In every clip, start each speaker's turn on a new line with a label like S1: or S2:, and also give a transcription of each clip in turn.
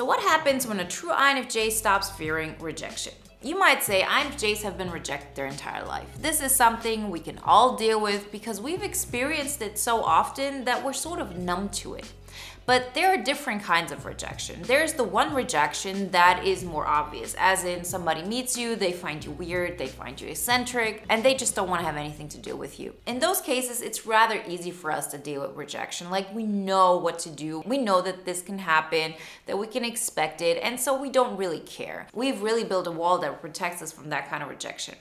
S1: So, what happens when a true INFJ stops fearing rejection? You might say INFJs have been rejected their entire life. This is something we can all deal with because we've experienced it so often that we're sort of numb to it. But there are different kinds of rejection. There's the one rejection that is more obvious, as in somebody meets you, they find you weird, they find you eccentric, and they just don't want to have anything to do with you. In those cases, it's rather easy for us to deal with rejection. Like we know what to do, we know that this can happen, that we can expect it, and so we don't really care. We've really built a wall that protects us from that kind of rejection.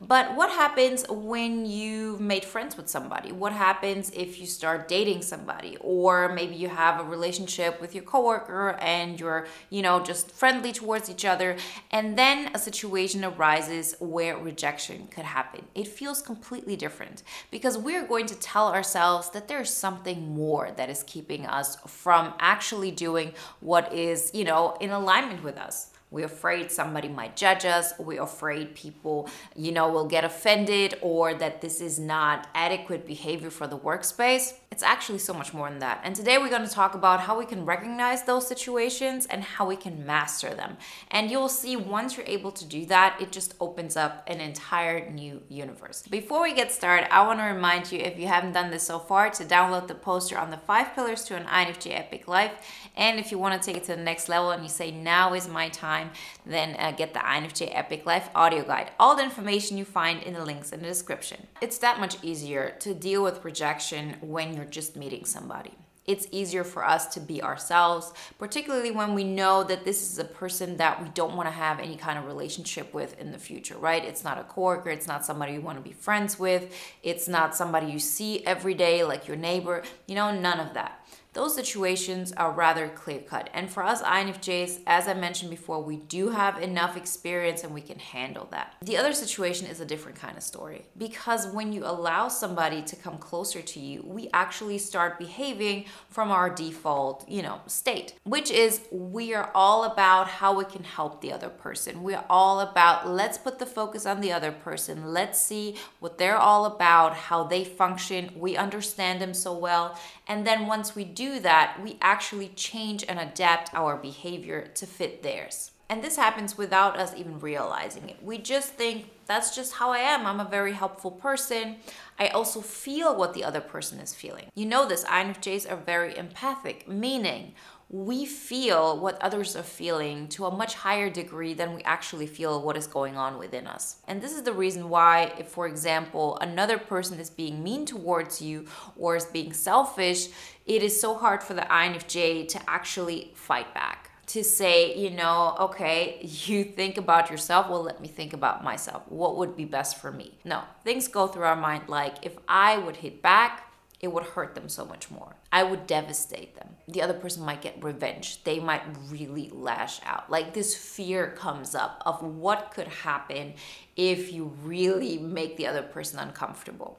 S1: But what happens when you've made friends with somebody? What happens if you start dating somebody? Or maybe you have a relationship with your coworker and you're, you know, just friendly towards each other, and then a situation arises where rejection could happen. It feels completely different because we're going to tell ourselves that there's something more that is keeping us from actually doing what is, you know, in alignment with us. We're afraid somebody might judge us. We're afraid people, you know, will get offended or that this is not adequate behavior for the workspace. It's actually so much more than that. And today we're going to talk about how we can recognize those situations and how we can master them. And you'll see once you're able to do that, it just opens up an entire new universe. Before we get started, I want to remind you, if you haven't done this so far, to download the poster on the five pillars to an INFJ epic life. And if you want to take it to the next level and you say, now is my time, then uh, get the INFJ Epic Life audio guide. All the information you find in the links in the description. It's that much easier to deal with rejection when you're just meeting somebody it's easier for us to be ourselves, particularly when we know that this is a person that we don't want to have any kind of relationship with in the future, right? It's not a coworker, it's not somebody you want to be friends with, it's not somebody you see every day like your neighbor, you know, none of that those situations are rather clear cut. And for us INFJs, as I mentioned before, we do have enough experience and we can handle that. The other situation is a different kind of story because when you allow somebody to come closer to you, we actually start behaving from our default, you know, state, which is we are all about how we can help the other person. We're all about let's put the focus on the other person. Let's see what they're all about, how they function. We understand them so well. And then once we that, we actually change and adapt our behavior to fit theirs. And this happens without us even realizing it. We just think that's just how I am. I'm a very helpful person. I also feel what the other person is feeling. You know this, INFJs are very empathic, meaning we feel what others are feeling to a much higher degree than we actually feel what is going on within us. And this is the reason why, if, for example, another person is being mean towards you or is being selfish, it is so hard for the INFJ to actually fight back. To say, you know, okay, you think about yourself, well, let me think about myself. What would be best for me? No, things go through our mind like if I would hit back, it would hurt them so much more. I would devastate them. The other person might get revenge. They might really lash out. Like this fear comes up of what could happen if you really make the other person uncomfortable.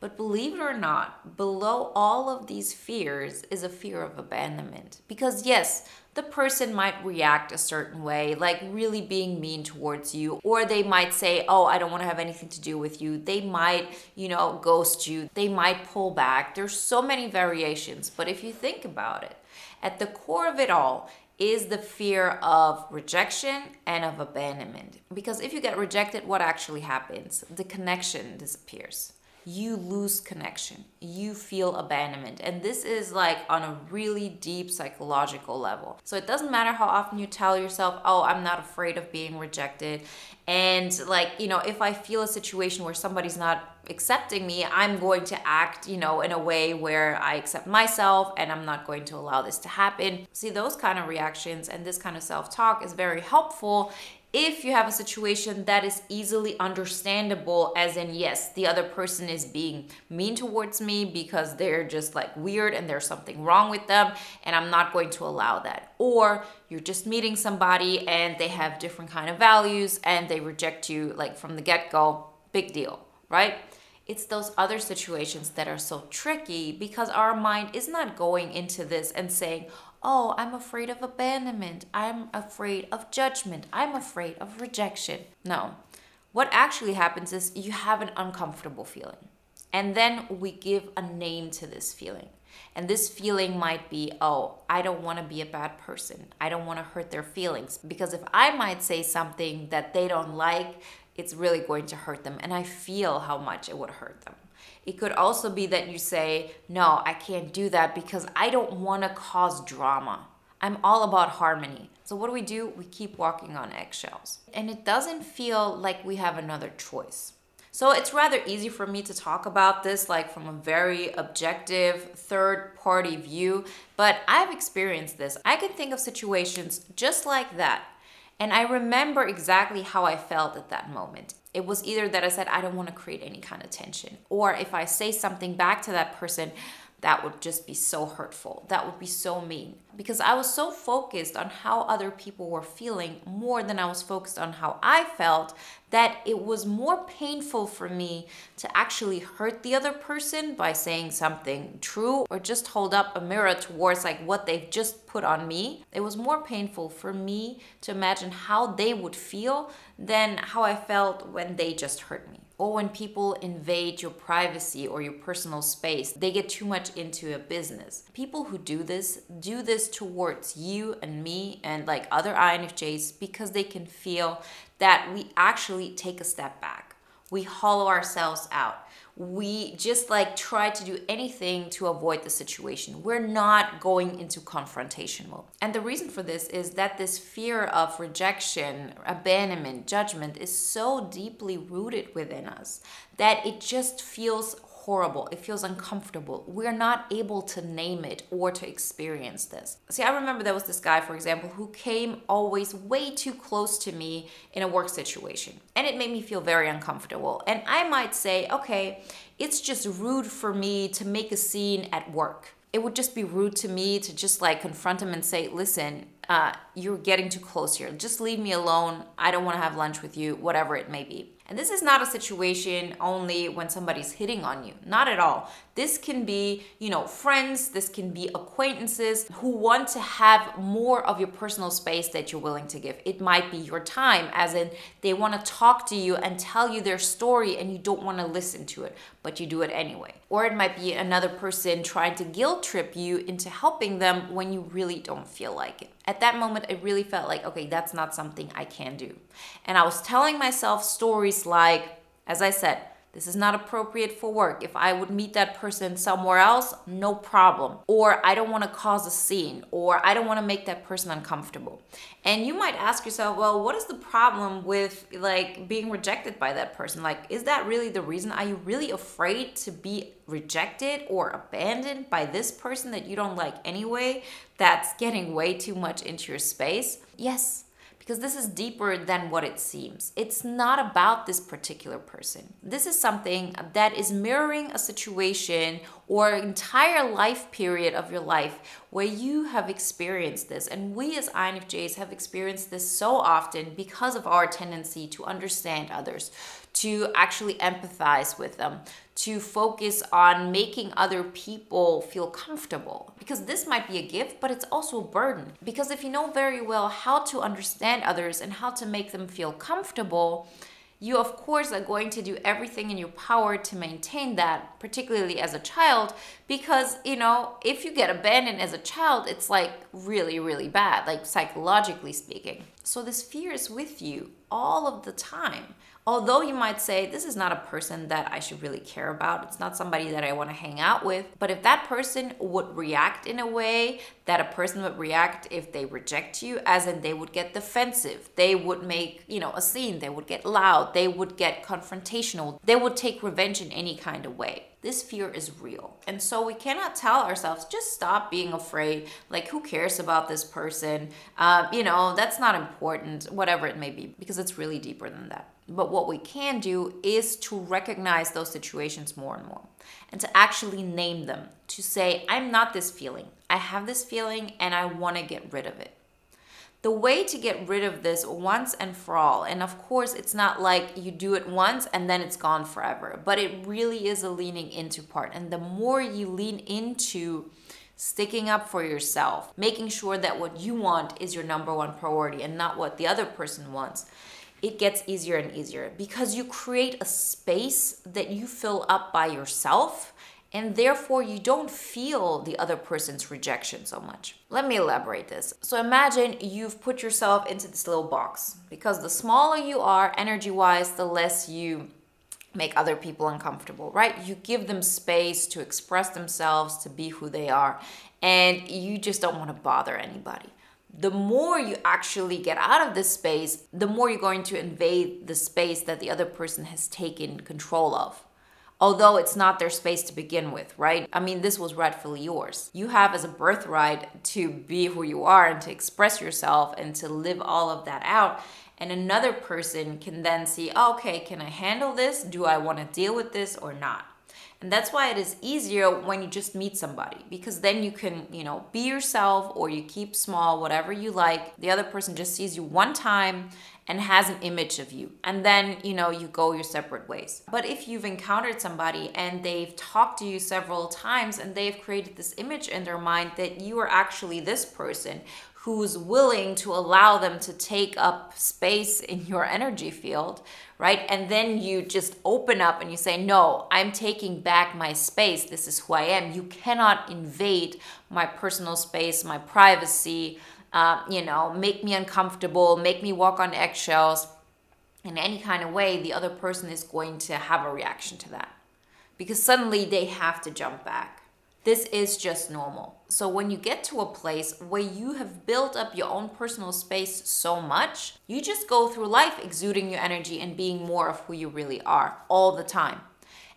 S1: But believe it or not, below all of these fears is a fear of abandonment. Because, yes, the person might react a certain way, like really being mean towards you, or they might say, Oh, I don't want to have anything to do with you. They might, you know, ghost you. They might pull back. There's so many variations. But if you think about it, at the core of it all is the fear of rejection and of abandonment. Because if you get rejected, what actually happens? The connection disappears you lose connection. You feel abandonment. And this is like on a really deep psychological level. So it doesn't matter how often you tell yourself, oh, I'm not afraid of being rejected. And like, you know, if I feel a situation where somebody's not accepting me, I'm going to act, you know, in a way where I accept myself and I'm not going to allow this to happen. See, those kind of reactions and this kind of self talk is very helpful if you have a situation that is easily understandable, as in, yes, the other person is being mean towards me because they're just like weird and there's something wrong with them, and I'm not going to allow that. Or you're just meeting somebody and they have different kind of values and they reject you like from the get-go, big deal, right? It's those other situations that are so tricky because our mind is not going into this and saying, oh, I'm afraid of abandonment. I'm afraid of judgment. I'm afraid of rejection. No. What actually happens is you have an uncomfortable feeling. And then we give a name to this feeling. And this feeling might be, oh, I don't want to be a bad person. I don't want to hurt their feelings. Because if I might say something that they don't like, it's really going to hurt them. And I feel how much it would hurt them. It could also be that you say, no, I can't do that because I don't want to cause drama. I'm all about harmony. So, what do we do? We keep walking on eggshells. And it doesn't feel like we have another choice. So it's rather easy for me to talk about this like from a very objective third party view, but I've experienced this. I can think of situations just like that. And I remember exactly how I felt at that moment. It was either that I said, I don't want to create any kind of tension, or if I say something back to that person, that would just be so hurtful. That would be so mean. Because I was so focused on how other people were feeling more than I was focused on how I felt that it was more painful for me to actually hurt the other person by saying something true or just hold up a mirror towards like what they've just put on me. It was more painful for me to imagine how they would feel than how I felt when they just hurt me or when people invade your privacy or your personal space, they get too much into a business. People who do this do this towards you and me and like other INFJs because they can feel that we actually take a step back. We hollow ourselves out we just like try to do anything to avoid the situation. We're not going into confrontation mode. And the reason for this is that this fear of rejection, abandonment, judgment is so deeply rooted within us that it just feels horrible. It feels uncomfortable. We're not able to name it or to experience this. See, I remember there was this guy, for example, who came always way too close to me in a work situation. And it made me feel very uncomfortable. And I might say, okay, it's just rude for me to make a scene at work. It would just be rude to me to just like confront him and say, listen, uh, you're getting too close here. Just leave me alone. I don't want to have lunch with you, whatever it may be. And this is not a situation only when somebody's hitting on you. Not at all. This can be, you know, friends, this can be acquaintances who want to have more of your personal space that you're willing to give. It might be your time, as in they want to talk to you and tell you their story and you don't want to listen to it, but you do it anyway. Or it might be another person trying to guilt trip you into helping them when you really don't feel like it. At that moment, I really felt like, okay, that's not something I can do. And I was telling myself stories like, as I said, this is not appropriate for work. If I would meet that person somewhere else, no problem. Or I don't want to cause a scene, or I don't want to make that person uncomfortable. And you might ask yourself, well, what is the problem with like being rejected by that person? Like, is that really the reason? Are you really afraid to be rejected or abandoned by this person that you don't like anyway, that's getting way too much into your space? Yes, because this is deeper than what it seems. It's not about this particular person. This is something that is mirroring a situation or entire life period of your life where you have experienced this. And we as INFJs have experienced this so often because of our tendency to understand others, to actually empathize with them, to focus on making other people feel comfortable. Because this might be a gift, but it's also a burden. Because if you know very well how to understand others and how to make them feel comfortable, you of course are going to do everything in your power to maintain that particularly as a child because you know if you get abandoned as a child it's like really really bad like psychologically speaking so this fear is with you all of the time although you might say this is not a person that I should really care about, it's not somebody that I want to hang out with, but if that person would react in a way that a person would react if they reject you, as in they would get defensive, they would make, you know, a scene, they would get loud, they would get confrontational, they would take revenge in any kind of way this fear is real. And so we cannot tell ourselves, just stop being afraid. Like, who cares about this person? Uh, you know, that's not important, whatever it may be, because it's really deeper than that. But what we can do is to recognize those situations more and more and to actually name them, to say, I'm not this feeling. I have this feeling and I want to get rid of it. The way to get rid of this once and for all, and of course, it's not like you do it once and then it's gone forever, but it really is a leaning into part. And the more you lean into sticking up for yourself, making sure that what you want is your number one priority and not what the other person wants, it gets easier and easier because you create a space that you fill up by yourself and therefore you don't feel the other person's rejection so much. Let me elaborate this. So imagine you've put yourself into this little box because the smaller you are energy wise, the less you make other people uncomfortable, right? You give them space to express themselves, to be who they are, and you just don't want to bother anybody. The more you actually get out of this space, the more you're going to invade the space that the other person has taken control of although it's not their space to begin with, right? I mean, this was rightfully yours. You have as a birthright to be who you are and to express yourself and to live all of that out. And another person can then see, oh, okay, can I handle this? Do I want to deal with this or not? And that's why it is easier when you just meet somebody because then you can, you know, be yourself or you keep small, whatever you like. The other person just sees you one time and has an image of you. And then, you know, you go your separate ways. But if you've encountered somebody and they've talked to you several times and they've created this image in their mind that you are actually this person who's willing to allow them to take up space in your energy field, right? And then you just open up and you say, No, I'm taking back my space. This is who I am. You cannot invade my personal space, my privacy, uh, you know, make me uncomfortable, make me walk on eggshells in any kind of way, the other person is going to have a reaction to that because suddenly they have to jump back. This is just normal. So, when you get to a place where you have built up your own personal space so much, you just go through life exuding your energy and being more of who you really are all the time.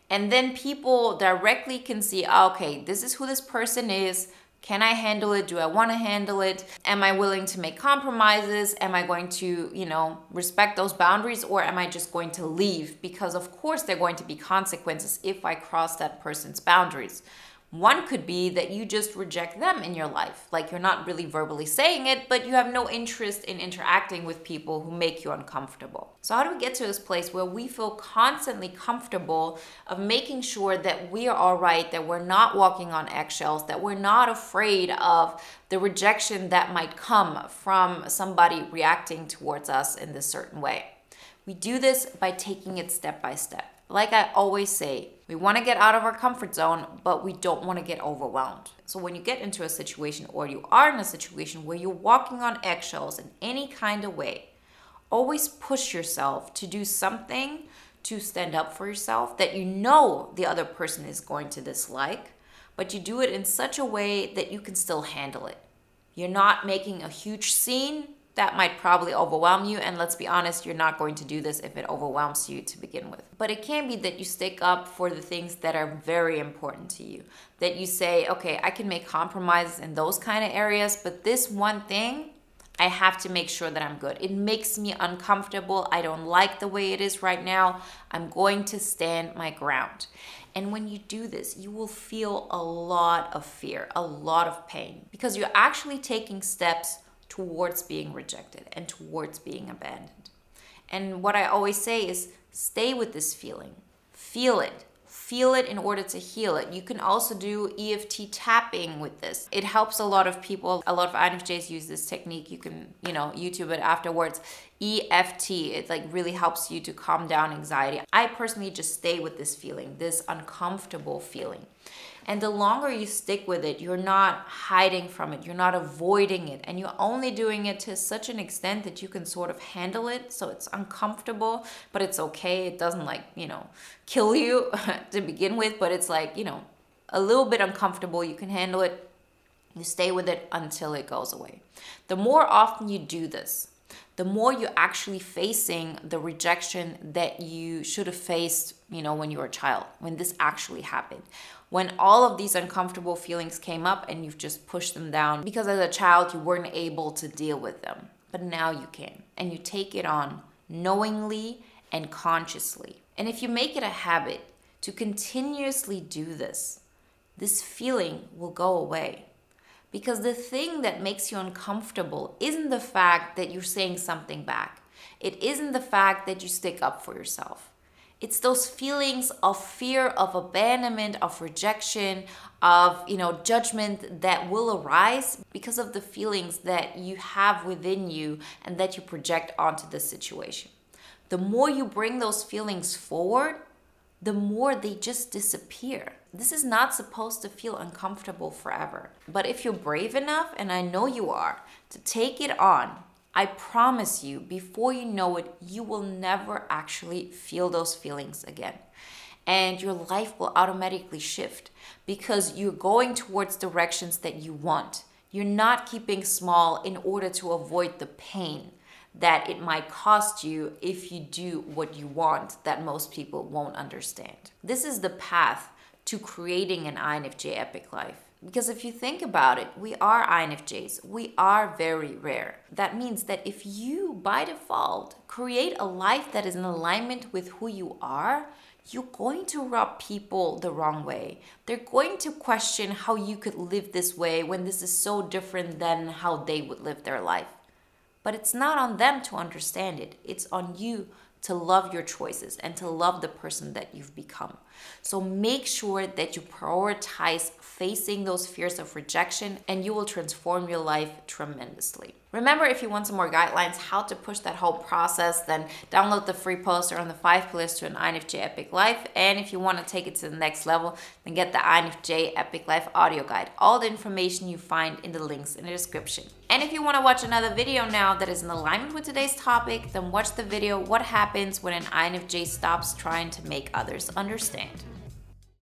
S1: And then people directly can see, ah, okay, this is who this person is. Can I handle it? Do I want to handle it? Am I willing to make compromises? Am I going to, you know, respect those boundaries or am I just going to leave? Because of course there are going to be consequences if I cross that person's boundaries. One could be that you just reject them in your life. Like you're not really verbally saying it, but you have no interest in interacting with people who make you uncomfortable. So, how do we get to this place where we feel constantly comfortable of making sure that we are all right, that we're not walking on eggshells, that we're not afraid of the rejection that might come from somebody reacting towards us in this certain way? We do this by taking it step by step. Like I always say, we want to get out of our comfort zone, but we don't want to get overwhelmed. So when you get into a situation or you are in a situation where you're walking on eggshells in any kind of way, always push yourself to do something to stand up for yourself that you know the other person is going to dislike, but you do it in such a way that you can still handle it. You're not making a huge scene that might probably overwhelm you. And let's be honest, you're not going to do this if it overwhelms you to begin with. But it can be that you stick up for the things that are very important to you. That you say, okay, I can make compromises in those kind of areas, but this one thing, I have to make sure that I'm good. It makes me uncomfortable. I don't like the way it is right now. I'm going to stand my ground. And when you do this, you will feel a lot of fear, a lot of pain, because you're actually taking steps towards being rejected and towards being abandoned. And what I always say is stay with this feeling, feel it. Feel it in order to heal it. You can also do EFT tapping with this. It helps a lot of people. A lot of INFJs use this technique. You can, you know, YouTube it afterwards. EFT, it like really helps you to calm down anxiety. I personally just stay with this feeling, this uncomfortable feeling. And the longer you stick with it, you're not hiding from it, you're not avoiding it, and you're only doing it to such an extent that you can sort of handle it. So it's uncomfortable, but it's okay. It doesn't like, you know, kill you to begin with, but it's like, you know, a little bit uncomfortable. You can handle it. You stay with it until it goes away. The more often you do this, the more you're actually facing the rejection that you should have faced, you know, when you were a child, when this actually happened when all of these uncomfortable feelings came up and you've just pushed them down because as a child you weren't able to deal with them. But now you can. And you take it on knowingly and consciously. And if you make it a habit to continuously do this, this feeling will go away. Because the thing that makes you uncomfortable isn't the fact that you're saying something back. It isn't the fact that you stick up for yourself. It's those feelings of fear, of abandonment, of rejection, of you know judgment that will arise because of the feelings that you have within you and that you project onto the situation. the more you bring those feelings forward, the more they just disappear. This is not supposed to feel uncomfortable forever. But if you're brave enough, and I know you are, to take it on, I promise you, before you know it, you will never actually feel those feelings again. And your life will automatically shift because you're going towards directions that you want. You're not keeping small in order to avoid the pain that it might cost you if you do what you want that most people won't understand. This is the path to creating an INFJ epic life. Because if you think about it, we are INFJs. We are very rare. That means that if you, by default, create a life that is in alignment with who you are, you're going to rub people the wrong way. They're going to question how you could live this way when this is so different than how they would live their life. But it's not on them to understand it, it's on you to love your choices and to love the person that you've become. So make sure that you prioritize facing those fears of rejection and you will transform your life tremendously. Remember, if you want some more guidelines how to push that whole process, then download the free poster on the five pillars to an INFJ Epic Life. And if you want to take it to the next level, then get the INFJ Epic Life audio guide. All the information you find in the links in the description. And if you want to watch another video now that is in alignment with today's topic, then watch the video What Happens When an INFJ Stops Trying to Make Others Understand end.